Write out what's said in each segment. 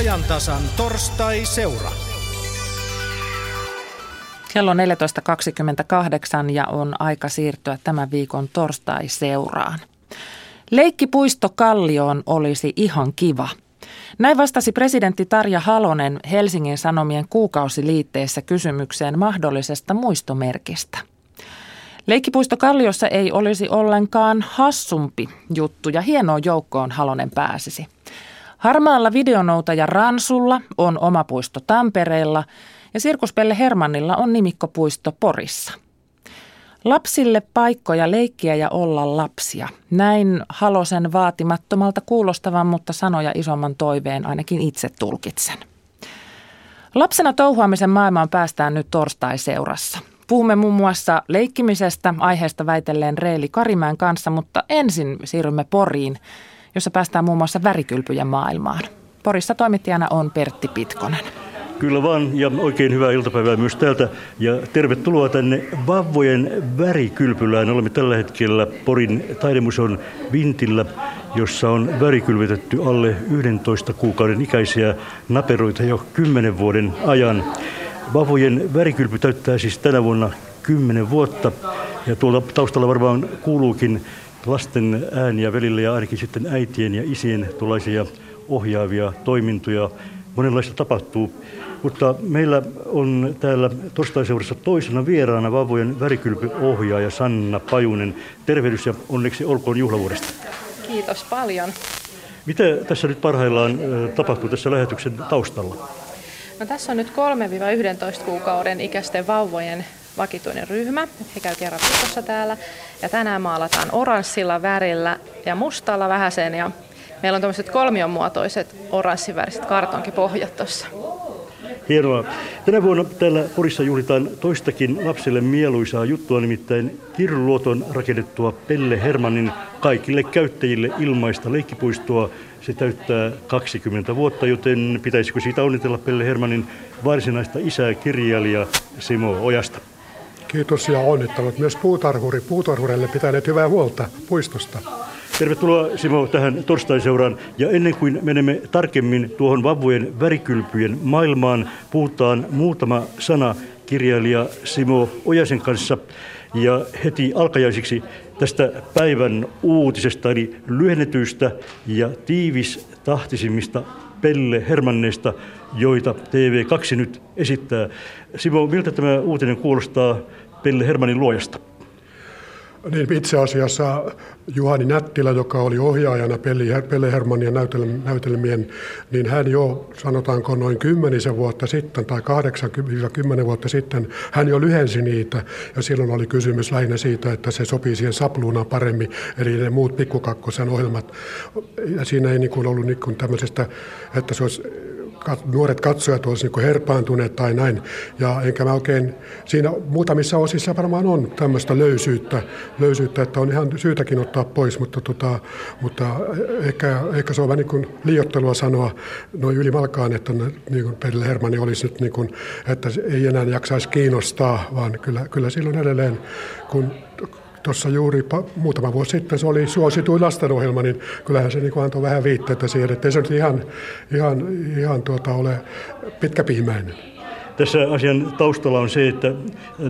ajantasan torstai-seura. Kello 14.28 ja on aika siirtyä tämän viikon torstai-seuraan. Leikkipuisto Kallioon olisi ihan kiva. Näin vastasi presidentti Tarja Halonen Helsingin Sanomien kuukausiliitteessä kysymykseen mahdollisesta muistomerkistä. Leikkipuisto Kalliossa ei olisi ollenkaan hassumpi juttu ja hienoon joukkoon Halonen pääsisi. Harmaalla videonoutaja Ransulla on oma puisto Tampereella ja Sirkuspelle Hermannilla on nimikkopuisto Porissa. Lapsille paikkoja leikkiä ja olla lapsia. Näin Halosen vaatimattomalta kuulostavan, mutta sanoja isomman toiveen ainakin itse tulkitsen. Lapsena touhuamisen maailmaan päästään nyt torstai-seurassa. Puhumme muun muassa leikkimisestä aiheesta väitelleen Reeli Karimäen kanssa, mutta ensin siirrymme Poriin, jossa päästään muun muassa värikylpyjen maailmaan. Porissa toimittajana on Pertti Pitkonen. Kyllä vaan, ja oikein hyvää iltapäivää myös täältä. Ja tervetuloa tänne Vavvojen värikylpylään. Olemme tällä hetkellä Porin taidemuseon vintillä, jossa on värikylvetetty alle 11 kuukauden ikäisiä naperoita jo 10 vuoden ajan. Vavojen värikylpy täyttää siis tänä vuonna 10 vuotta. Ja tuolla taustalla varmaan kuuluukin lasten ääniä välillä ja ainakin sitten äitien ja isien tuollaisia ohjaavia toimintoja. Monenlaista tapahtuu. Mutta meillä on täällä torstaiseurassa toisena vieraana Vavojen värikylpyohjaaja Sanna Pajunen. Tervehdys ja onneksi olkoon juhlavuodesta. Kiitos paljon. Mitä tässä nyt parhaillaan tapahtuu tässä lähetyksen taustalla? No, tässä on nyt 3-11 kuukauden ikäisten vauvojen vakituinen ryhmä. He käy kerran viikossa täällä. Ja tänään maalataan oranssilla värillä ja mustalla vähäsen. Ja meillä on tämmöiset kolmionmuotoiset oranssiväriset kartonkipohjat tuossa. Hienoa. Tänä vuonna täällä Porissa juhlitaan toistakin lapsille mieluisaa juttua, nimittäin Kiruluoton rakennettua Pelle Hermannin kaikille käyttäjille ilmaista leikkipuistoa. Se täyttää 20 vuotta, joten pitäisikö siitä onnitella Pelle Hermannin varsinaista isää kirjailija Simo Ojasta? Kiitos ja onnittelut myös puutarhuri. Puutarhurille pitäneet hyvää huolta puistosta. Tervetuloa Simo tähän torstaiseuraan. Ja ennen kuin menemme tarkemmin tuohon vavvojen värikylpyjen maailmaan, puhutaan muutama sana kirjailija Simo Ojasen kanssa. Ja heti alkajaisiksi tästä päivän uutisesta, eli lyhennetyistä ja tiivis tahtisimmista Pelle Hermanneista, joita TV2 nyt esittää. Simo, miltä tämä uutinen kuulostaa Pelle Hermannin luojasta? Niin itse asiassa Juhani Nättilä, joka oli ohjaajana Pelle Hermannin näytelmien, niin hän jo sanotaanko noin kymmenisen vuotta sitten tai 8-10 vuotta sitten, hän jo lyhensi niitä ja silloin oli kysymys lähinnä siitä, että se sopii siihen sapluunaan paremmin, eli ne muut pikkukakkosen ohjelmat. Ja siinä ei niin kuin ollut niin kuin tämmöisestä, että se olisi nuoret katsojat olisivat niin herpaantuneet tai näin. Ja enkä mä oikein, siinä muutamissa osissa varmaan on tämmöistä löysyyttä, löysyyttä että on ihan syytäkin ottaa pois, mutta, tota, mutta ehkä, ehkä se on vähän niin kuin liiottelua sanoa noin ylimalkaan, että niin kuin Pelle Hermanni olisi nyt niin kuin, että ei enää jaksaisi kiinnostaa, vaan kyllä, kyllä silloin edelleen, kun tuossa juuri muutama vuosi sitten se oli suosituin lastenohjelma, niin kyllähän se niin antoi vähän viitteitä siihen, että ei se nyt ihan, ihan, ihan tuota ole pitkäpihmäinen. Tässä asian taustalla on se, että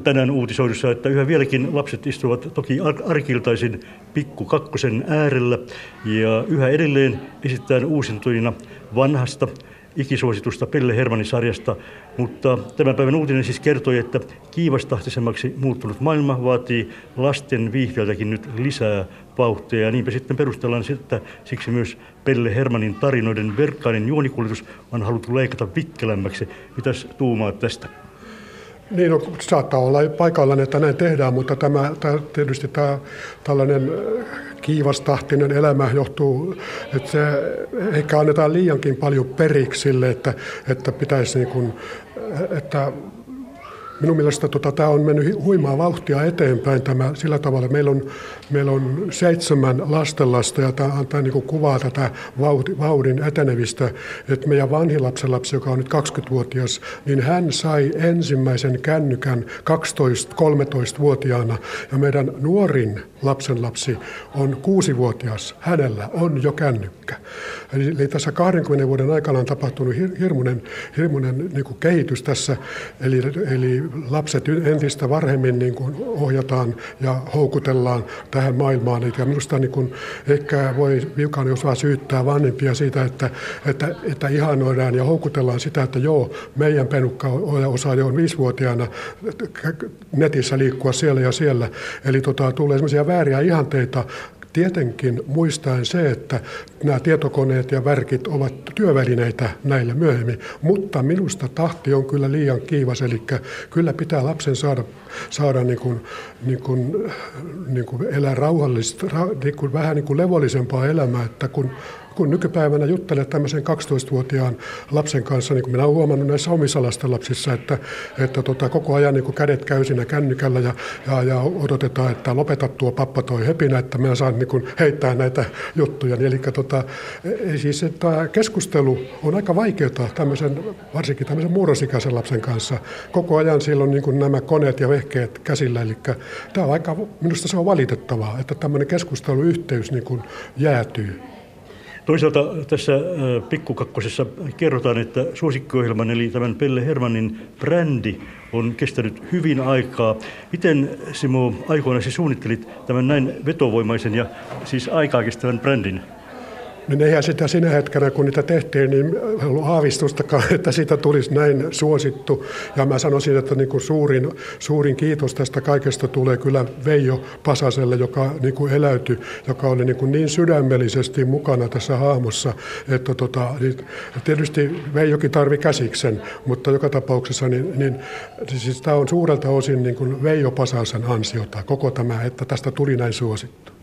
tänään uutisoidussa, että yhä vieläkin lapset istuvat toki arkiltaisin pikku kakkosen äärellä ja yhä edelleen esitetään uusintuina vanhasta ikisuositusta Pelle Hermannin sarjasta, mutta tämän päivän uutinen siis kertoi, että kiivastahtisemmaksi muuttunut maailma vaatii lasten viihdeeltäkin nyt lisää vauhtia. Ja niinpä sitten perustellaan, että siksi myös Pelle Hermannin tarinoiden verkkainen juonikuljetus on haluttu leikata vikkelämmäksi. Mitäs tuumaat tästä? Niin, no, saattaa olla paikallaan, että näin tehdään, mutta tämä, tämä tietysti tämä tällainen kiivastahtinen elämä johtuu, että se ehkä annetaan liiankin paljon periksi sille, että, että pitäisi niin kuin, että minun mielestä tota, tämä on mennyt huimaa vauhtia eteenpäin tämä, sillä tavalla. Meillä on, meillä on seitsemän lastenlasta ja tämä antaa niin kuvaa tätä vauhdin etenevistä. Että meidän vanhin lapsenlapsi, joka on nyt 20-vuotias, niin hän sai ensimmäisen kännykän 12-13-vuotiaana ja meidän nuorin lapsenlapsi on 6-vuotias. Hänellä on jo kännykkä. Eli, eli tässä 20 vuoden aikana on tapahtunut hirmuinen, hirmuinen niin kuin kehitys tässä, eli, eli lapset entistä varhemmin niin kuin ohjataan ja houkutellaan tähän maailmaan. Ja minusta niin kuin, ehkä voi viukan osaa syyttää vanhempia siitä, että, että, että ihanoidaan ja houkutellaan sitä, että joo, meidän penukka osaa jo viisivuotiaana netissä liikkua siellä ja siellä. Eli tota, tulee sellaisia vääriä ihanteita Tietenkin muistaen se, että nämä tietokoneet ja värkit ovat työvälineitä näille myöhemmin, mutta minusta tahti on kyllä liian kiivas, eli kyllä pitää lapsen saada, saada niin kuin, niin kuin, niin kuin elää rauhallista, niin kuin vähän niin kuin levollisempaa elämää, että kun kun nykypäivänä juttelet tämmöisen 12-vuotiaan lapsen kanssa, niin kuin minä olen huomannut näissä omissa lapsissa, että, että tota, koko ajan niin kädet käy siinä kännykällä ja, ja, ja odotetaan, että lopeta tuo pappa toi hepinä, että mä saan niin kuin heittää näitä juttuja. Eli tota, siis että keskustelu on aika vaikeaa tämmöisen, varsinkin tämmöisen murrosikäisen lapsen kanssa. Koko ajan silloin niin nämä koneet ja vehkeet käsillä, eli tämä on aika, minusta se on valitettavaa, että tämmöinen keskusteluyhteys niin kuin jäätyy. Toisaalta tässä äh, pikkukakkosessa kerrotaan, että suosikkiohjelman eli tämän Pelle Hermannin brändi on kestänyt hyvin aikaa. Miten Simo aikoinaan suunnittelit tämän näin vetovoimaisen ja siis aikaa kestävän brändin? Niin eihän sitä sinä hetkenä, kun niitä tehtiin, niin ollut aavistustakaan, että siitä tulisi näin suosittu. Ja mä sanoisin, että niin kuin suurin, suurin kiitos tästä kaikesta tulee kyllä Veijo Pasaselle, joka niin kuin eläytyi, joka oli niin, kuin niin sydämellisesti mukana tässä hahmossa, että tota, niin tietysti Veijokin tarvi käsiksen, mutta joka tapauksessa niin, niin siis tämä on suurelta osin niin kuin Veijo Pasasen ansiota, koko tämä, että tästä tuli näin suosittu.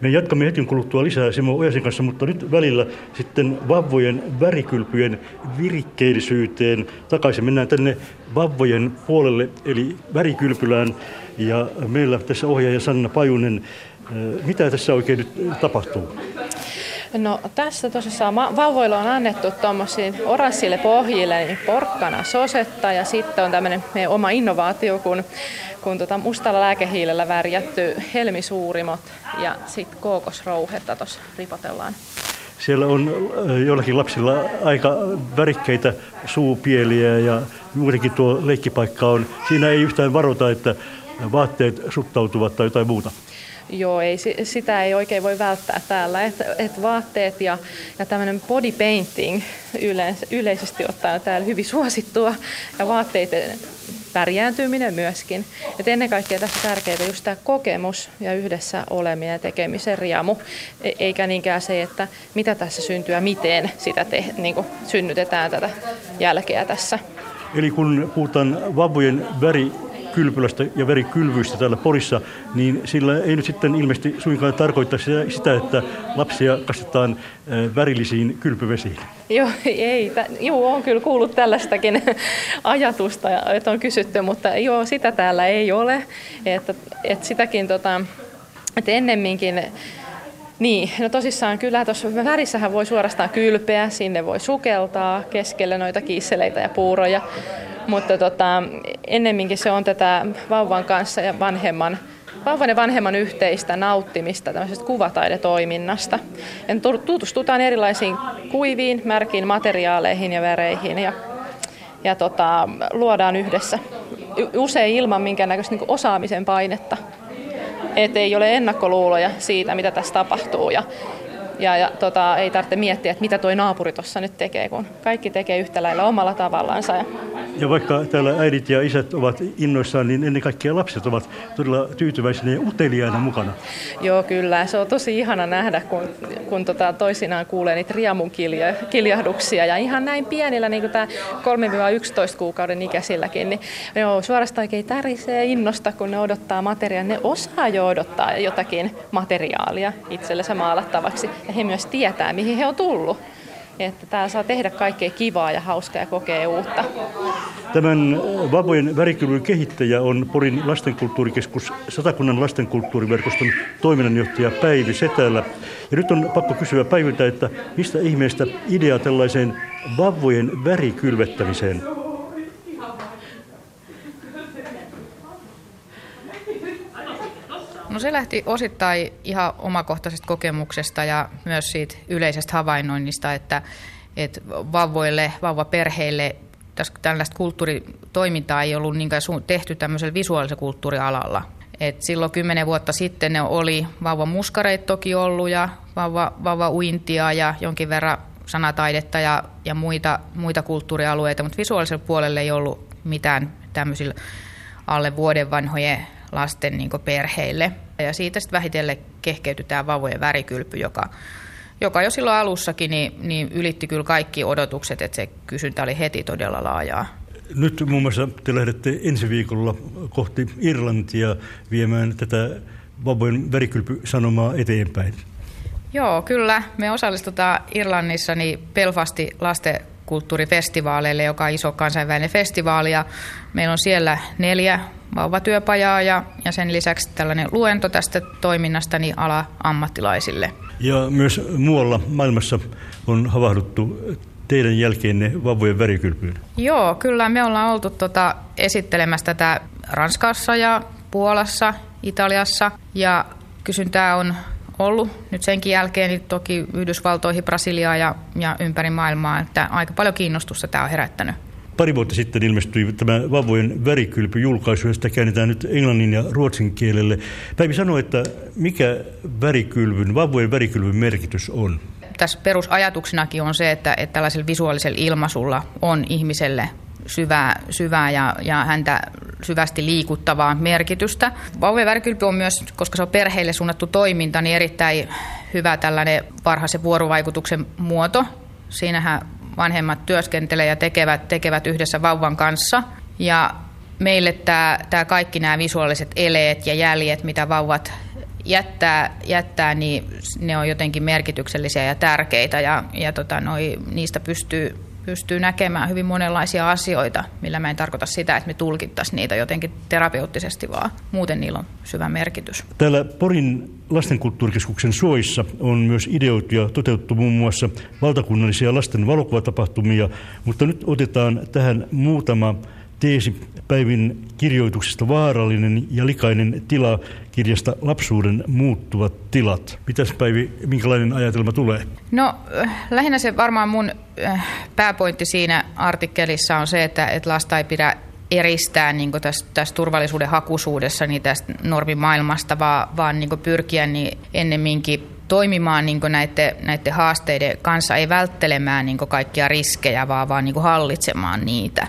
Me jatkamme hetken kuluttua lisää Simo Ojasin kanssa, mutta nyt välillä sitten vavvojen värikylpyjen virikkeellisyyteen takaisin. Mennään tänne vavvojen puolelle, eli värikylpylään. Ja meillä tässä ohjaaja Sanna Pajunen. Äh, mitä tässä oikein nyt tapahtuu? No tässä tosissaan vauvoilla on annettu tuommoisiin oranssille pohjille niin porkkana sosetta ja sitten on tämmöinen meidän oma innovaatio, kun kun tota mustalla lääkehiilellä värjätty helmisuurimot ja sitten kookosrouhetta tuossa ripotellaan. Siellä on äh, joillakin lapsilla aika värikkeitä suupieliä ja muutenkin tuo leikkipaikka on. Siinä ei yhtään varota, että vaatteet suttautuvat tai jotain muuta. Joo, ei, sitä ei oikein voi välttää täällä. Et, et vaatteet ja, ja tämmöinen body painting yleis, yleisesti ottaen on täällä hyvin suosittua. Ja vaatteiden pärjääntyminen myöskin. Et ennen kaikkea tässä tärkeää just tämä kokemus ja yhdessä oleminen ja tekemisen riamu, e- eikä niinkään se, että mitä tässä syntyy ja miten sitä te, niin synnytetään tätä jälkeä tässä. Eli kun puhutaan vavvojen väri kylpylästä ja verikylvyistä täällä Porissa, niin sillä ei nyt sitten ilmeisesti suinkaan tarkoita sitä, että lapsia kastetaan värillisiin kylpyvesiin. Joo, ei. Joo, on kyllä kuullut tällaistakin ajatusta, että on kysytty, mutta joo, sitä täällä ei ole. Että, että sitäkin, tota, että ennemminkin niin, no tosissaan kyllä tuossa värissähän voi suorastaan kylpeä, sinne voi sukeltaa keskelle noita kiisseleitä ja puuroja, mutta tota, ennemminkin se on tätä vauvan kanssa ja vanhemman vauvan ja vanhemman yhteistä nauttimista tämmöisestä kuvataidetoiminnasta. Ja tutustutaan erilaisiin kuiviin, märkiin materiaaleihin ja väreihin ja, ja tota, luodaan yhdessä. Usein ilman minkäännäköistä niin osaamisen painetta. Että ei ole ennakkoluuloja siitä, mitä tässä tapahtuu. Ja, ja, ja tota, ei tarvitse miettiä, että mitä tuo naapuri tuossa nyt tekee, kun kaikki tekee yhtä lailla omalla tavallansa. Ja ja vaikka täällä äidit ja isät ovat innoissaan, niin ennen kaikkea lapset ovat todella tyytyväisinä ja uteliaina mukana. Joo, kyllä. Se on tosi ihana nähdä, kun, kun tota toisinaan kuulee niitä riamun kilja, kiljahduksia. Ja ihan näin pienillä, niin kuin tämä 3-11 kuukauden ikäisilläkin, niin joo, suorastaan oikein tärisee innosta, kun ne odottaa materiaalia. Ne osaa jo odottaa jotakin materiaalia itsellensä maalattavaksi. Ja he myös tietää, mihin he on tullut että täällä saa tehdä kaikkea kivaa ja hauskaa ja kokee uutta. Tämän Vavojen värikylvyn kehittäjä on Porin lastenkulttuurikeskus Satakunnan lastenkulttuuriverkoston toiminnanjohtaja Päivi Setälä. Ja nyt on pakko kysyä Päiviltä, että mistä ihmeestä idea tällaiseen vavvojen värikylvettämiseen No se lähti osittain ihan omakohtaisesta kokemuksesta ja myös siitä yleisestä havainnoinnista, että, että vauvoille, vauvaperheille tällaista kulttuuritoimintaa ei ollut niinkään tehty tämmöisellä visuaalisella kulttuurialalla. Et silloin kymmenen vuotta sitten ne oli vauva muskareit toki ollut ja vauva, vauva uintia ja jonkin verran sanataidetta ja, ja muita, muita kulttuurialueita, mutta visuaalisella puolella ei ollut mitään tämmöisillä alle vuoden vanhojen lasten niin perheille. Ja siitä sitten vähitellen kehkeytyi tämä vauvojen värikylpy, joka, joka jo silloin alussakin niin, niin ylitti kyllä kaikki odotukset, että se kysyntä oli heti todella laajaa. Nyt muun muassa te lähdette ensi viikolla kohti Irlantia viemään tätä vauvojen värikylpy-sanomaa eteenpäin. Joo, kyllä. Me osallistutaan Irlannissa niin Belfasti lastenkulttuurifestivaaleille, joka on iso kansainvälinen festivaali. Ja meillä on siellä neljä vauvatyöpajaa ja, ja sen lisäksi tällainen luento tästä toiminnasta niin ala-ammattilaisille. Ja myös muualla maailmassa on havahduttu teidän jälkeenne vauvojen värikylpyyn. Joo, kyllä me ollaan oltu tota esittelemässä tätä Ranskassa ja Puolassa, Italiassa ja kysyntää on ollut nyt senkin jälkeen niin toki Yhdysvaltoihin, Brasiliaan ja, ja ympäri maailmaa, että aika paljon kiinnostusta tämä on herättänyt. Pari vuotta sitten ilmestyi tämä Vauvojen värikylpy-julkaisu, josta käännetään nyt englannin ja ruotsin kielelle. Päivi sanoi, että mikä värikylvyn, vauvojen värikylvyn merkitys on? Tässä perusajatuksenakin on se, että, että tällaisella visuaalisella ilmaisulla on ihmiselle syvää, syvää ja, ja häntä syvästi liikuttavaa merkitystä. Vauvojen värikylpy on myös, koska se on perheille suunnattu toiminta, niin erittäin hyvä tällainen varhaisen vuorovaikutuksen muoto. Siinähän vanhemmat työskentelee ja tekevät, tekevät yhdessä vauvan kanssa. Ja meille tämä, tämä kaikki nämä visuaaliset eleet ja jäljet, mitä vauvat jättää, jättää niin ne on jotenkin merkityksellisiä ja tärkeitä ja, ja tota, noi, niistä pystyy pystyy näkemään hyvin monenlaisia asioita, millä mä en tarkoita sitä, että me tulkittaisiin niitä jotenkin terapeuttisesti, vaan muuten niillä on syvä merkitys. Täällä Porin lastenkulttuurikeskuksen suoissa on myös ideoitu ja toteutettu muun muassa valtakunnallisia lasten valokuvatapahtumia, mutta nyt otetaan tähän muutama teesi Päivin kirjoituksesta Vaarallinen ja likainen tila kirjasta Lapsuuden muuttuvat tilat. Mitäs Päivi, minkälainen ajatelma tulee? No lähinnä se varmaan mun äh, pääpointti siinä artikkelissa on se, että, että lasta ei pidä eristää niin tässä, tässä turvallisuuden hakusuudessa niin tästä normimaailmasta, vaan, vaan niin pyrkiä niin ennemminkin toimimaan niin näiden, näiden haasteiden kanssa, ei välttelemään niin kaikkia riskejä, vaan, vaan niin hallitsemaan niitä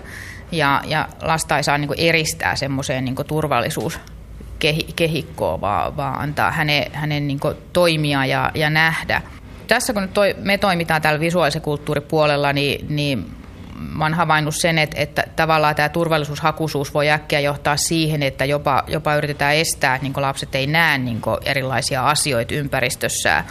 ja, ja lasta ei saa niin kuin eristää semmoiseen niin turvallisuuskehikkoon, vaan, vaan antaa hänen, hänen niin toimia ja, ja nähdä. Tässä kun toi, me toimitaan täällä visuaalisen kulttuuripuolella, niin, niin mä oon havainnut sen, että, että tavallaan tämä turvallisuushakuisuus voi äkkiä johtaa siihen, että jopa, jopa yritetään estää, että niin lapset ei näe niin erilaisia asioita ympäristössään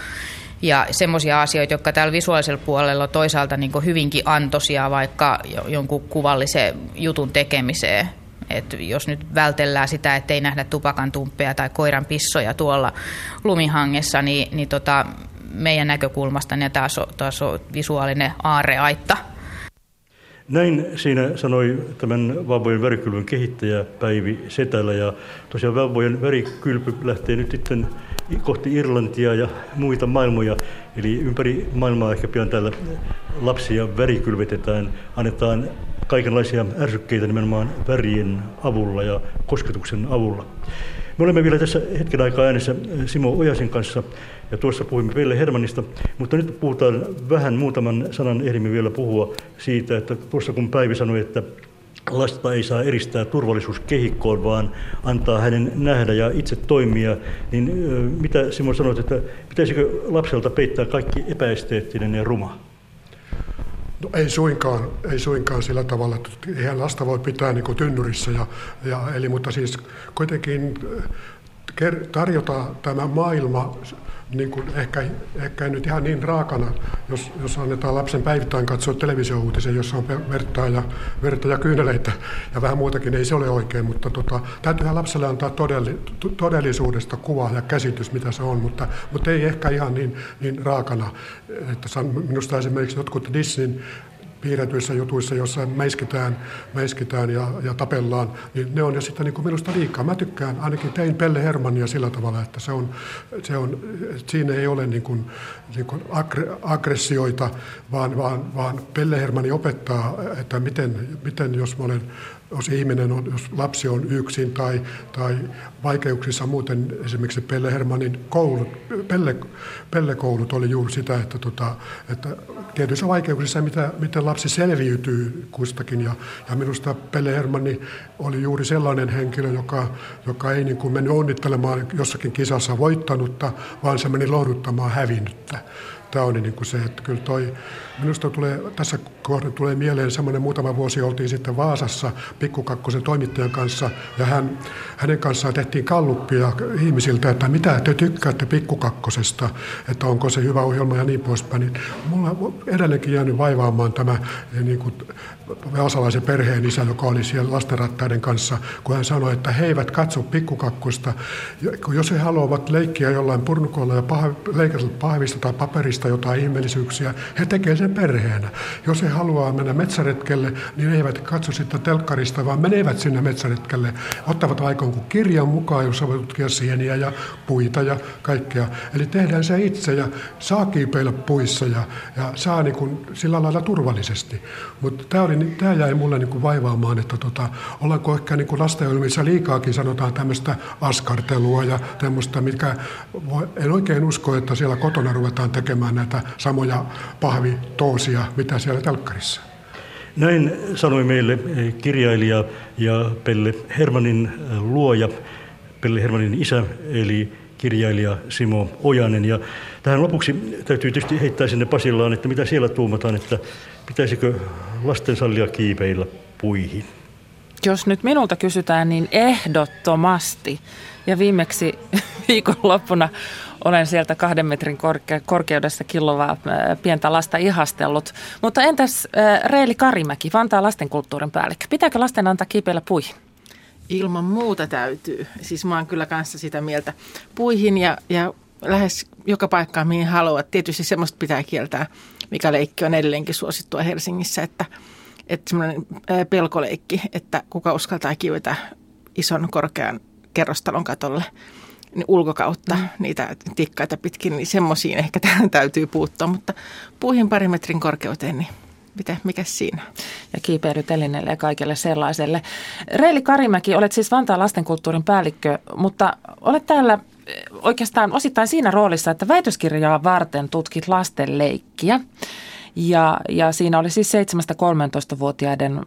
ja semmoisia asioita, jotka täällä visuaalisella puolella on toisaalta niin hyvinkin antoisia vaikka jonkun kuvallisen jutun tekemiseen. Et jos nyt vältellään sitä, ettei nähdä tupakan tumppeja tai koiran pissoja tuolla lumihangessa, niin, niin tota, meidän näkökulmasta niin taas on, taas on visuaalinen aarreaitta. Näin siinä sanoi tämän vauvojen värikylpyn kehittäjä Päivi Setälä. Ja tosiaan vauvojen värikylpy lähtee nyt sitten kohti Irlantia ja muita maailmoja. Eli ympäri maailmaa ehkä pian täällä lapsia värikylvetetään, annetaan kaikenlaisia ärsykkeitä nimenomaan värien avulla ja kosketuksen avulla. Me olemme vielä tässä hetken aikaa äänessä Simo Ojasen kanssa ja tuossa puhuimme Pelle Hermannista, mutta nyt puhutaan vähän muutaman sanan ehdimme vielä puhua siitä, että tuossa kun Päivi sanoi, että lasta ei saa eristää turvallisuuskehikkoon, vaan antaa hänen nähdä ja itse toimia, niin mitä Simo sanoit, että pitäisikö lapselta peittää kaikki epäesteettinen ja ruma? No, ei suinkaan, ei suinkaan sillä tavalla, että eihän lasta voi pitää niin kuin tynnyrissä, ja, ja, eli, mutta siis kuitenkin tarjota tämä maailma niin kuin ehkä, ehkä nyt ihan niin raakana, jos, jos annetaan lapsen päivittäin katsoa televisio-uutisen, jossa on verta ja, verta ja kyyneleitä ja vähän muutakin, ei se ole oikein, mutta tota, täytyyhän lapselle antaa todelli, todellisuudesta kuva ja käsitys, mitä se on, mutta, mutta ei ehkä ihan niin, niin raakana. Että minusta esimerkiksi jotkut Disneyn piirretyissä jutuissa, joissa meiskitään, meiskitään ja, ja tapellaan, niin ne on jo sitten niin kuin minusta liikaa. Mä tykkään, ainakin tein Pelle Hermannia sillä tavalla, että se on, se on, siinä ei ole niin kuin, niin kuin aggressioita, vaan, vaan, vaan Pelle Hermanni opettaa, että miten, miten jos mä olen jos ihminen on, jos lapsi on yksin tai, tai vaikeuksissa muuten, esimerkiksi Pelle Hermannin koulut, Pelle, Pelle koulut oli juuri sitä, että, tota, että tietyissä vaikeuksissa, mitä, miten lapsi selviytyy kustakin. Ja, ja minusta Pelle Hermanni oli juuri sellainen henkilö, joka, joka ei niin kuin mennyt onnittelemaan jossakin kisassa voittanutta, vaan se meni lohduttamaan hävinnyttä tämä oli niin kuin se, että kyllä toi, minusta tulee, tässä kohdassa tulee mieleen semmoinen muutama vuosi oltiin sitten Vaasassa Pikkukakkosen toimittajan kanssa ja hän, hänen kanssaan tehtiin kalluppia ihmisiltä, että mitä te tykkäätte Pikkukakkosesta, että onko se hyvä ohjelma ja niin poispäin. Niin mulla on edelleenkin jäänyt vaivaamaan tämä niin kuin vaasalaisen perheen isä, joka oli siellä lastenrattaiden kanssa, kun hän sanoi, että he eivät katso pikkukakkosta. Jos he haluavat leikkiä jollain purnukolla ja leikata pahvista tai paperista jotain ihmeellisyyksiä, he tekevät sen perheenä. Jos he haluaa mennä metsäretkelle, niin he eivät katso sitä telkkarista, vaan menevät sinne metsäretkelle. Ottavat aikaan kuin kirjan mukaan, jossa voi tutkia sieniä ja puita ja kaikkea. Eli tehdään se itse ja saa kiipeillä puissa ja, ja saa niin kuin sillä lailla turvallisesti. Mutta tämä oli jäi mulle niin kuin vaivaamaan, että tota, ollaanko ehkä niin kuin lastenohjelmissa liikaakin sanotaan tämmöistä askartelua ja tämmöistä, mikä en oikein usko, että siellä kotona ruvetaan tekemään näitä samoja pahvitoosia, mitä siellä telkkarissa. Näin sanoi meille kirjailija ja Pelle Hermanin luoja, Pelle Hermanin isä, eli kirjailija Simo Ojanen. Ja tähän lopuksi täytyy tietysti heittää sinne Pasilaan, että mitä siellä tuumataan, että pitäisikö lasten sallia kiipeillä puihin? Jos nyt minulta kysytään, niin ehdottomasti. Ja viimeksi viikonloppuna olen sieltä kahden metrin korke- korkeudessa killovaa äh, pientä lasta ihastellut. Mutta entäs äh, Reeli Karimäki, Vantaa lastenkulttuurin päällikkö. Pitääkö lasten antaa kiipeillä puihin? Ilman muuta täytyy. Siis mä oon kyllä kanssa sitä mieltä puihin ja, ja lähes joka paikkaan mihin haluat. Tietysti semmoista pitää kieltää, mikä leikki on edelleenkin suosittua Helsingissä, että, että semmoinen pelkoleikki, että kuka uskaltaa kivetä ison korkean kerrostalon katolle niin ulkokautta mm. niitä tikkaita pitkin, niin semmoisiin ehkä tähän täytyy puuttua, mutta puuhin pari metrin korkeuteen, niin mitä, mikä siinä? Ja kiipeilytelineelle ja kaikille sellaiselle. Reili Karimäki, olet siis Vantaan lastenkulttuurin päällikkö, mutta olet täällä oikeastaan osittain siinä roolissa, että väitöskirjaa varten tutkit lasten leikkiä. Ja, ja siinä oli siis 7-13-vuotiaiden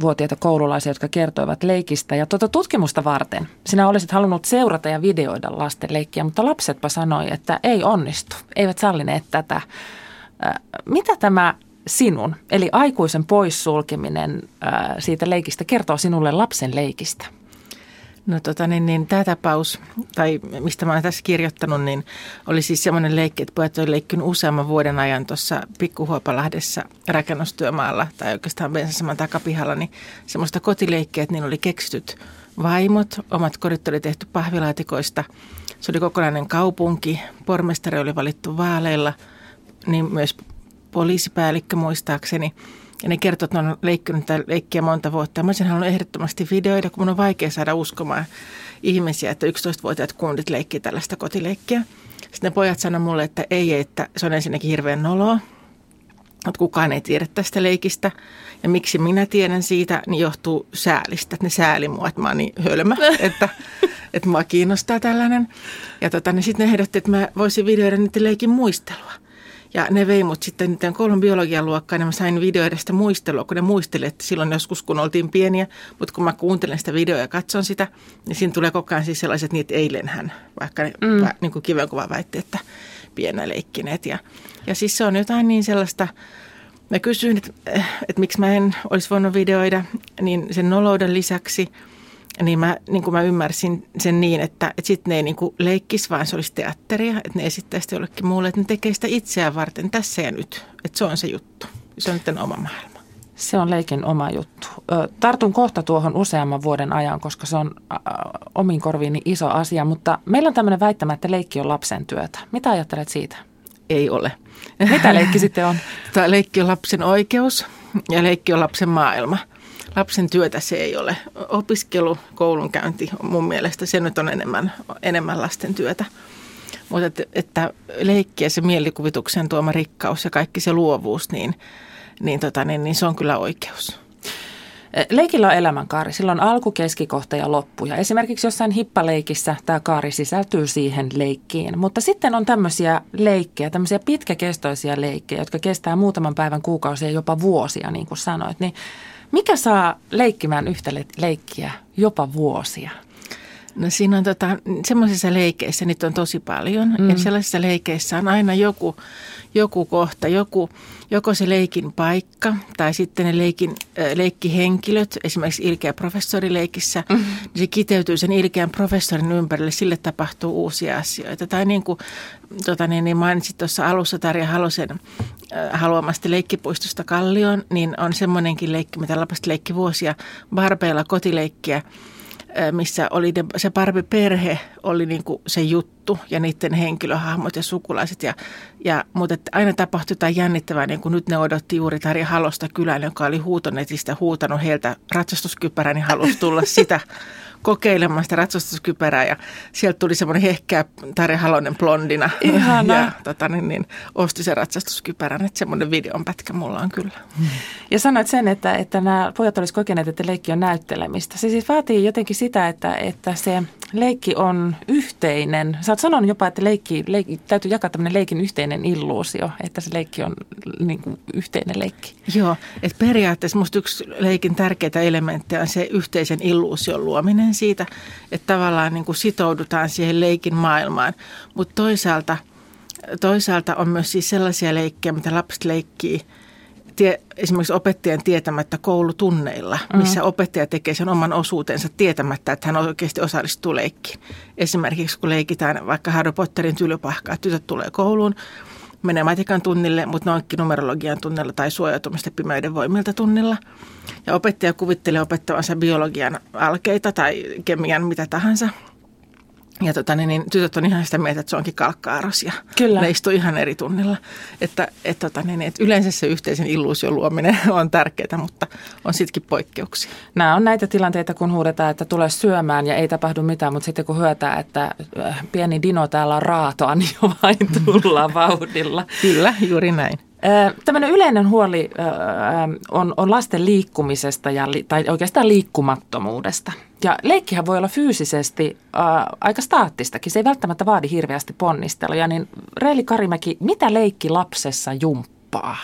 vuotiaita koululaisia, jotka kertoivat leikistä. Ja tuota tutkimusta varten sinä olisit halunnut seurata ja videoida lasten leikkiä, mutta lapsetpa sanoi, että ei onnistu. Eivät sallineet tätä. Mitä tämä sinun, eli aikuisen poissulkeminen siitä leikistä kertoo sinulle lapsen leikistä? No tota niin, niin tämä tapaus, tai mistä mä olen tässä kirjoittanut, niin oli siis semmoinen leikki, että pojat oli leikkinyt useamman vuoden ajan tuossa Pikkuhuopalahdessa rakennustyömaalla, tai oikeastaan bensasaman takapihalla, niin semmoista kotileikkiä, että niin oli keksityt vaimot, omat kodit oli tehty pahvilaatikoista. Se oli kokonainen kaupunki, pormestari oli valittu vaaleilla, niin myös poliisipäällikkö muistaakseni – ja ne kertoo, että ne on leikkinyt tätä leikkiä monta vuotta. Mä olisin halunnut ehdottomasti videoida, kun mun on vaikea saada uskomaan ihmisiä, että 11-vuotiaat kundit leikkii tällaista kotileikkiä. Sitten ne pojat sanoivat mulle, että ei, että se on ensinnäkin hirveän noloa, että kukaan ei tiedä tästä leikistä. Ja miksi minä tiedän siitä, niin johtuu säälistä. Että ne sääli mua, että mä oon niin hölmö, että, että mua kiinnostaa tällainen. Ja tota, niin sitten ne ehdotti, että mä voisin videoida niiden leikin muistelua. Ja ne vei mut sitten niiden kolmen biologian luokkaan ja mä sain videoida sitä muistelua, kun ne muisteli, että silloin joskus kun oltiin pieniä. Mutta kun mä kuuntelen sitä videoa ja katson sitä, niin siinä tulee koko ajan siis sellaiset niitä eilenhän, vaikka ne mm. niin kuin kivenkuva väitti, että pienä leikkineet. Ja, ja siis se on jotain niin sellaista, mä kysyin, että, että miksi mä en olisi voinut videoida, niin sen nolouden lisäksi – niin mä, niin kuin mä ymmärsin sen niin, että, että sitten ne ei niin kuin leikkisi, vaan se olisi teatteria, että ne esittäisi jollekin muulle, että ne tekee sitä itseään varten tässä ja nyt. Että se on se juttu. Se on nyt oma maailma. Se on leikin oma juttu. Tartun kohta tuohon useamman vuoden ajan, koska se on omin korviini iso asia, mutta meillä on tämmöinen väittämä, että leikki on lapsen työtä. Mitä ajattelet siitä? ei ole. Mitä leikki sitten on? Tämä leikki on lapsen oikeus ja leikki on lapsen maailma. Lapsen työtä se ei ole. Opiskelu, koulunkäynti on mun mielestä se nyt on enemmän, enemmän lasten työtä. Mutta että, että leikki ja se mielikuvituksen tuoma rikkaus ja kaikki se luovuus, niin, niin, tota, niin, niin se on kyllä oikeus. Leikillä on elämänkaari. Sillä on alku, keskikohta ja loppu. Ja esimerkiksi jossain hippaleikissä tämä kaari sisältyy siihen leikkiin. Mutta sitten on tämmöisiä leikkejä, tämmöisiä pitkäkestoisia leikkejä, jotka kestää muutaman päivän, kuukausia, jopa vuosia, niin kuin sanoit. Niin mikä saa leikkimään yhtä leikkiä jopa vuosia? No siinä on tota, semmoisissa leikeissä, niitä on tosi paljon. Mm. Ja sellaisissa leikeissä on aina joku, joku kohta, joku, joko se leikin paikka tai sitten ne leikin, äh, leikkihenkilöt. Esimerkiksi ilkeä professorileikissä, mm. niin se kiteytyy sen ilkeän professorin ympärille, sille tapahtuu uusia asioita. Tai niin kuin tota niin, niin mainitsit tuossa alussa Tarja Halosen äh, haluamasta leikkipuistosta Kallioon, niin on semmoinenkin leikki, mitä lapset leikki vuosia, barbeilla kotileikkiä – missä oli ne, se Barbie-perhe oli niin kuin se juttu ja niiden henkilöhahmot ja sukulaiset. Ja, ja, mutta aina tapahtui jotain jännittävää, niin kuin nyt ne odotti juuri Tarja Halosta kylään, joka oli huutonetistä huutanut heiltä ratsastuskypärää, niin halusi tulla sitä kokeilemaan sitä ratsastuskypärää ja sieltä tuli semmoinen hehkeä Tarja Halonen blondina. Ihana. Ja tota, niin, niin, osti sen ratsastuskypärän, että semmoinen videonpätkä mulla on kyllä. Ja sanoit sen, että, että nämä pojat olisivat kokeneet, että leikki on näyttelemistä. Se siis vaatii jotenkin sitä, että, että se leikki on yhteinen. Sä oot sanonut jopa, että leikki, leikki, täytyy jakaa tämmöinen leikin yhteinen illuusio, että se leikki on niin kuin yhteinen leikki. Joo, että periaatteessa musta yksi leikin tärkeitä elementtejä on se yhteisen illuusion luominen siitä, että tavallaan niin kuin sitoudutaan siihen leikin maailmaan. Mutta toisaalta, toisaalta on myös siis sellaisia leikkejä, mitä lapset leikkii – tie, esimerkiksi opettajan tietämättä koulutunneilla, missä mm. opettaja tekee sen oman osuutensa tietämättä, että hän oikeasti osallistuu leikkiin. Esimerkiksi kun leikitään vaikka Harry Potterin tylypahkaa, tytöt tulee kouluun, menee matikan tunnille, mutta ne onkin numerologian tunnilla tai suojautumista pimeyden voimilta tunnilla. Ja opettaja kuvittelee opettavansa biologian alkeita tai kemian mitä tahansa – ja tota, niin, niin, tytöt on ihan sitä mieltä, että se onkin kalkkaaros ja Kyllä. ne istuu ihan eri tunnilla. Että, et, tota, niin, et yleensä se yhteisen illuusion luominen on tärkeää, mutta on sittenkin poikkeuksia. Nämä on näitä tilanteita, kun huudetaan, että tulee syömään ja ei tapahdu mitään, mutta sitten kun hyötää, että äh, pieni dino täällä on raatoa, niin jo vain tullaan vauhdilla. Kyllä, juuri näin. Tämmöinen yleinen huoli on, on lasten liikkumisesta ja, tai oikeastaan liikkumattomuudesta. Ja leikkihän voi olla fyysisesti aika staattistakin. Se ei välttämättä vaadi hirveästi ponnisteluja. Niin Reili Karimäki, mitä leikki lapsessa jumppaa?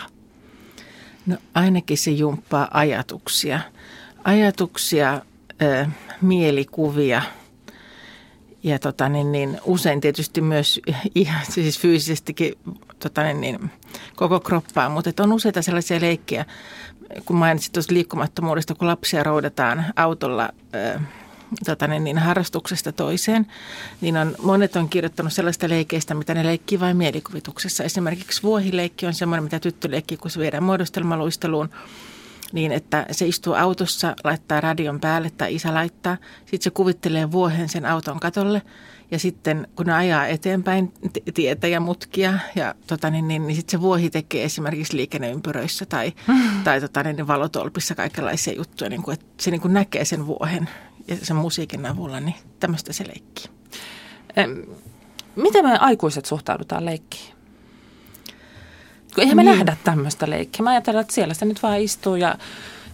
No ainakin se jumppaa ajatuksia. Ajatuksia, ää, mielikuvia ja tota, niin, niin, usein tietysti myös ihan siis fyysisestikin tota, niin, niin, koko kroppaa, mutta on useita sellaisia leikkejä, kun mainitsit tuosta liikkumattomuudesta, kun lapsia roudataan autolla ö, tota, niin, niin, harrastuksesta toiseen, niin on, monet on kirjoittanut sellaista leikeistä, mitä ne leikkii vain mielikuvituksessa. Esimerkiksi vuohileikki on semmoinen, mitä tyttö leikkii, kun se viedään muodostelmaluisteluun niin, että se istuu autossa, laittaa radion päälle tai isä laittaa. Sitten se kuvittelee vuohen sen auton katolle ja sitten kun ne ajaa eteenpäin tietä ja mutkia, ja, tota, niin, niin, niin sitten se vuohi tekee esimerkiksi liikenneympyröissä tai, mm. tai tota, niin, niin valotolpissa kaikenlaisia juttuja, niin kuin, että se niin kuin näkee sen vuohen ja sen musiikin avulla, niin tämmöistä se leikkii. Miten me aikuiset suhtaudutaan leikkiin? Kun eihän me niin. nähdä tämmöistä leikkiä. Mä ajattelen, että siellä se nyt vaan istuu ja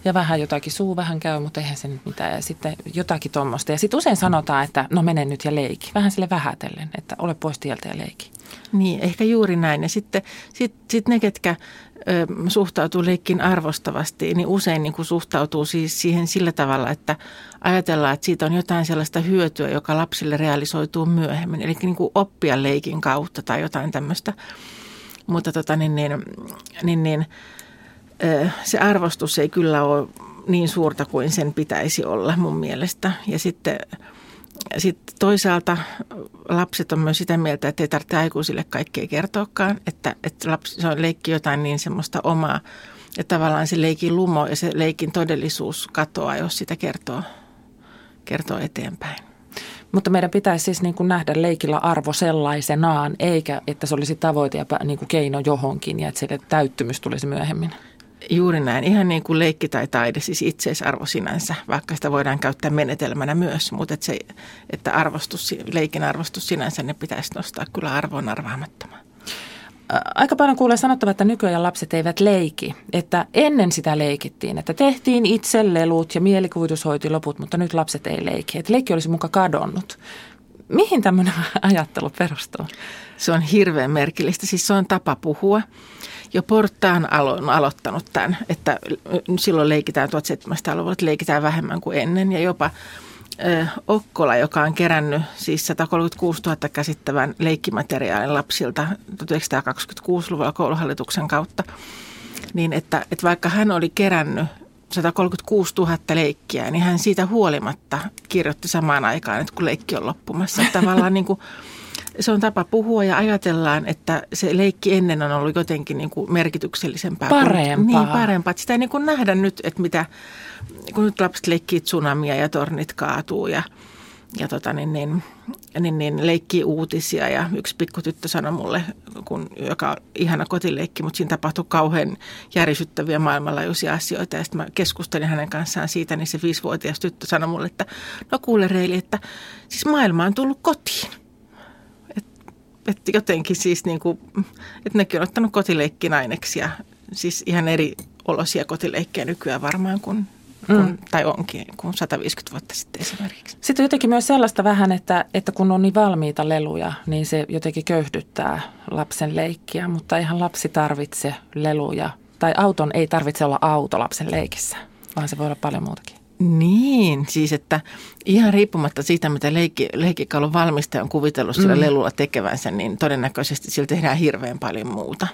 ja vähän jotakin suu vähän käy, mutta eihän se nyt mitään. Ja sitten jotakin tuommoista. Ja sitten usein sanotaan, että no mene nyt ja leiki. Vähän sille vähätellen, että ole pois tieltä ja leiki. Niin, ehkä juuri näin. Ja sitten sit, sit ne, ketkä ö, suhtautuu leikkiin arvostavasti, niin usein niin kuin suhtautuu siis siihen sillä tavalla, että ajatellaan, että siitä on jotain sellaista hyötyä, joka lapsille realisoituu myöhemmin. Eli niin kuin oppia leikin kautta tai jotain tämmöistä. Mutta tota, niin, niin, niin, niin se arvostus ei kyllä ole niin suurta kuin sen pitäisi olla mun mielestä. Ja sitten, sitten toisaalta lapset on myös sitä mieltä, että ei tarvitse aikuisille kaikkea kertoakaan, että, että lapsi, se on leikki jotain niin semmoista omaa. Ja tavallaan se leikin lumo ja se leikin todellisuus katoaa, jos sitä kertoo, kertoo eteenpäin. Mutta meidän pitäisi siis niin kuin nähdä leikillä arvo sellaisenaan, eikä että se olisi tavoite ja niin kuin keino johonkin ja että se täyttymys tulisi myöhemmin. Juuri näin. Ihan niin kuin leikki tai taide, siis itseisarvo sinänsä, vaikka sitä voidaan käyttää menetelmänä myös, mutta että, se, että arvostus, leikin arvostus sinänsä ne pitäisi nostaa kyllä arvoon arvaamattomaan. Aika paljon kuulee sanottava, että nykyään lapset eivät leiki. Että ennen sitä leikittiin, että tehtiin itse lelut ja mielikuvitus hoiti loput, mutta nyt lapset ei leiki. Että leikki olisi muka kadonnut. Mihin tämmöinen ajattelu perustuu? Se on hirveän merkillistä. Siis se on tapa puhua. Jo Portaan on aloittanut tämän, että silloin leikitään 1700-luvulla, leikitään vähemmän kuin ennen ja jopa Okkola, joka on kerännyt siis 136 000 käsittävän leikkimateriaalin lapsilta 1926-luvulla kouluhallituksen kautta, niin että, että vaikka hän oli kerännyt 136 000 leikkiä, niin hän siitä huolimatta kirjoitti samaan aikaan, että kun leikki on loppumassa. Tavallaan niin kuin, se on tapa puhua ja ajatellaan, että se leikki ennen on ollut jotenkin niin kuin merkityksellisempää. Parempaa. Kun, niin, parempaa. Sitä ei niin kuin nähdä nyt, että mitä, kun nyt lapset leikkii tsunamia ja tornit kaatuu ja, ja tota niin, niin, niin, niin leikkii uutisia ja yksi pikku tyttö sanoi mulle, kun, joka on ihana kotileikki, mutta siinä tapahtui kauhean järisyttäviä maailmanlaajuisia asioita ja sitten mä keskustelin hänen kanssaan siitä, niin se viisivuotias tyttö sanoi mulle, että no kuule Reili, että siis maailma on tullut kotiin että jotenkin siis niin kuin, että nekin on ottanut kotileikkin aineksia, siis ihan eri olosia kotileikkejä nykyään varmaan kuin kun, mm. tai onkin, kuin 150 vuotta sitten esimerkiksi. Sitten on jotenkin myös sellaista vähän, että, että kun on niin valmiita leluja, niin se jotenkin köyhdyttää lapsen leikkiä, mutta ihan lapsi tarvitse leluja. Tai auton ei tarvitse olla auto lapsen leikissä, vaan se voi olla paljon muutakin. Niin, siis että ihan riippumatta siitä, mitä leikki, leikkikalun valmistaja on kuvitellut sillä mm. lelulla tekevänsä, niin todennäköisesti sillä tehdään hirveän paljon muuta.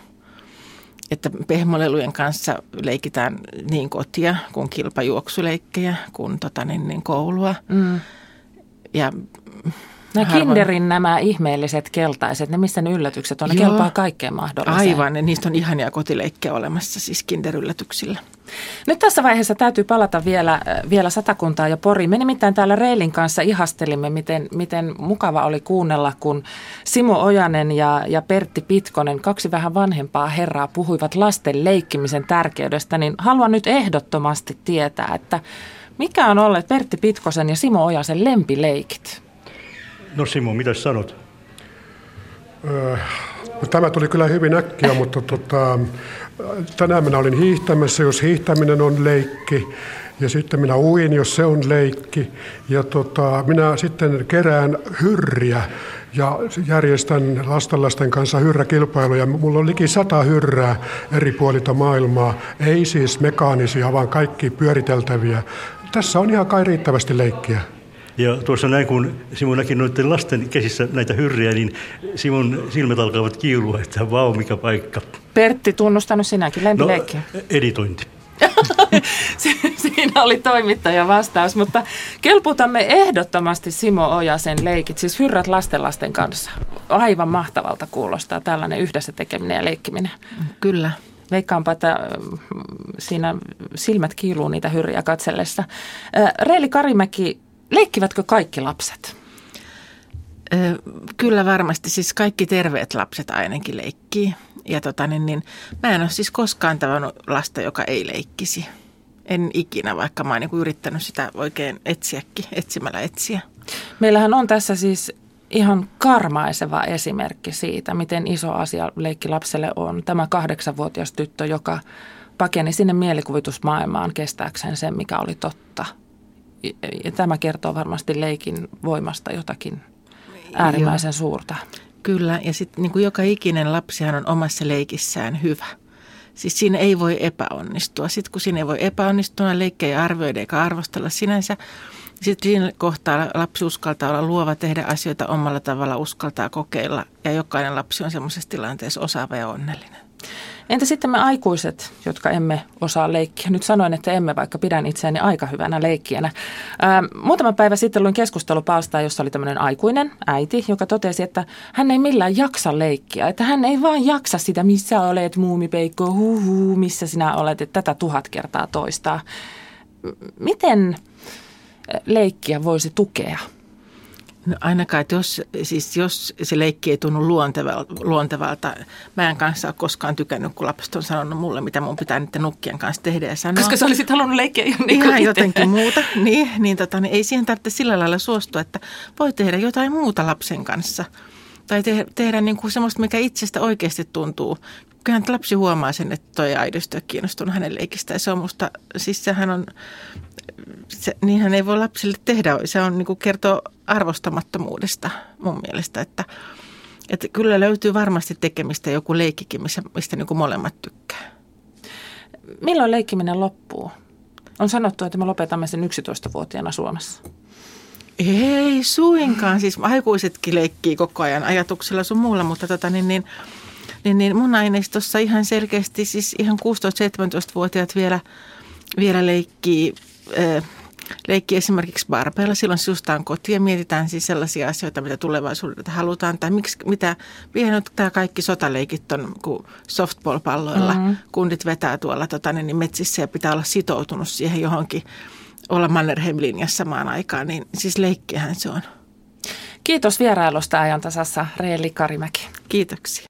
Että pehmolelujen kanssa leikitään niin kotia kuin kilpajuoksuleikkejä kuin tota, niin, niin koulua. Mm. Ja Harvoin. Kinderin nämä ihmeelliset keltaiset, ne missä ne yllätykset on, ne Joo, kelpaa kaikkeen mahdolliseen. Aivan, ja niistä on ihania kotileikkejä olemassa siis kinderyllätyksillä. Nyt tässä vaiheessa täytyy palata vielä, äh, vielä satakuntaa ja Poriin. Me nimittäin täällä Reilin kanssa ihastelimme, miten, miten mukava oli kuunnella, kun Simo Ojanen ja, ja Pertti Pitkonen, kaksi vähän vanhempaa herraa, puhuivat lasten leikkimisen tärkeydestä. Niin haluan nyt ehdottomasti tietää, että mikä on ollut Pertti Pitkosen ja Simo Ojasen lempileikit? No Simo, mitä sanot? Öö, no, tämä tuli kyllä hyvin äkkiä, mutta tota, tänään minä olin hiihtämässä, jos hiihtäminen on leikki. Ja sitten minä uin, jos se on leikki. Ja tota, minä sitten kerään hyrriä ja järjestän lastenlasten kanssa hyrräkilpailuja. Mulla on liki sata hyrrää eri puolilta maailmaa. Ei siis mekaanisia, vaan kaikki pyöriteltäviä. Tässä on ihan kai riittävästi leikkiä. Ja tuossa näin, kun Simon näki noiden lasten käsissä näitä hyrriä, niin Simon silmät alkavat kiilua, että vau, mikä paikka. Pertti, tunnustanut sinäkin lempileikkiä? No, editointi. Siinä oli toimittaja vastaus, mutta kelputamme ehdottomasti Simo Ojasen leikit, siis hyrrät lastenlasten kanssa. Aivan mahtavalta kuulostaa tällainen yhdessä tekeminen ja leikkiminen. Kyllä. Veikkaanpa, että mm, siinä silmät kiiluu niitä hyrriä katsellessa. Reili Karimäki, Leikkivätkö kaikki lapset? Kyllä varmasti, siis kaikki terveet lapset ainakin leikkii. Ja tota, niin, niin, mä en ole siis koskaan tavannut lasta, joka ei leikkisi. En ikinä, vaikka mä oon niin yrittänyt sitä oikein etsiäkin, etsimällä etsiä. Meillähän on tässä siis ihan karmaiseva esimerkki siitä, miten iso asia leikki lapselle on. Tämä kahdeksanvuotias tyttö, joka pakeni sinne mielikuvitusmaailmaan kestääkseen sen, mikä oli totta – ja tämä kertoo varmasti leikin voimasta jotakin äärimmäisen Joo. suurta. Kyllä, ja sitten niin kuin joka ikinen lapsihan on omassa leikissään hyvä. Siis siinä ei voi epäonnistua. Sitten kun siinä ei voi epäonnistua, leikkejä arvioida eikä arvostella sinänsä, sitten siinä kohtaa lapsi uskaltaa olla luova, tehdä asioita omalla tavalla, uskaltaa kokeilla. Ja jokainen lapsi on semmoisessa tilanteessa osaava ja onnellinen. Entä sitten me aikuiset, jotka emme osaa leikkiä? Nyt sanoin, että emme, vaikka pidän itseäni aika hyvänä leikkijänä. Ää, muutama päivä sitten luin keskustelupalstaa, jossa oli tämmöinen aikuinen äiti, joka totesi, että hän ei millään jaksa leikkiä. Että hän ei vaan jaksa sitä, missä olet, muumipeikko, huhu, missä sinä olet, että tätä tuhat kertaa toistaa. Miten leikkiä voisi tukea? No ainakaan, että jos, siis jos se leikki ei tunnu luontevalta, luontevalta, mä en kanssa ole koskaan tykännyt, kun lapset on sanonut mulle, mitä mun pitää niiden nukkien kanssa tehdä ja sanoa. Koska sä olisit halunnut leikkiä ihan, niin ihan jotenkin muuta, niin, niin, tota, niin ei siihen tarvitse sillä lailla suostua, että voi tehdä jotain muuta lapsen kanssa. Tai te, tehdä niin kuin semmoista, mikä itsestä oikeasti tuntuu. Kyllähän lapsi huomaa sen, että toi aidosti on kiinnostunut hänen leikistä. Ja se on musta, siis sehän on se, niinhän ei voi lapsille tehdä. Se on niin kuin kertoo arvostamattomuudesta mun mielestä, että, että kyllä löytyy varmasti tekemistä joku leikkikin, missä, mistä niin kuin molemmat tykkää. Milloin leikkiminen loppuu? On sanottu, että me lopetamme sen 11-vuotiaana Suomessa. Ei suinkaan. Siis aikuisetkin leikkii koko ajan ajatuksilla sun muulla, mutta tota, niin, niin, niin, niin mun aineistossa ihan selkeästi siis ihan 16-17-vuotiaat vielä, vielä leikkii leikki esimerkiksi barbeilla. Silloin sisustaan kotiin ja mietitään siis sellaisia asioita, mitä tulevaisuudelta halutaan. Tai miksi, mitä vielä nyt tämä kaikki sotaleikit on, kun softball-palloilla mm-hmm. kundit vetää tuolla tota, niin metsissä ja pitää olla sitoutunut siihen johonkin, olla Mannerheim-linjassa samaan aikaan. Niin siis leikkihän se on. Kiitos vierailusta ajan tasassa Reeli Karimäki. Kiitoksia.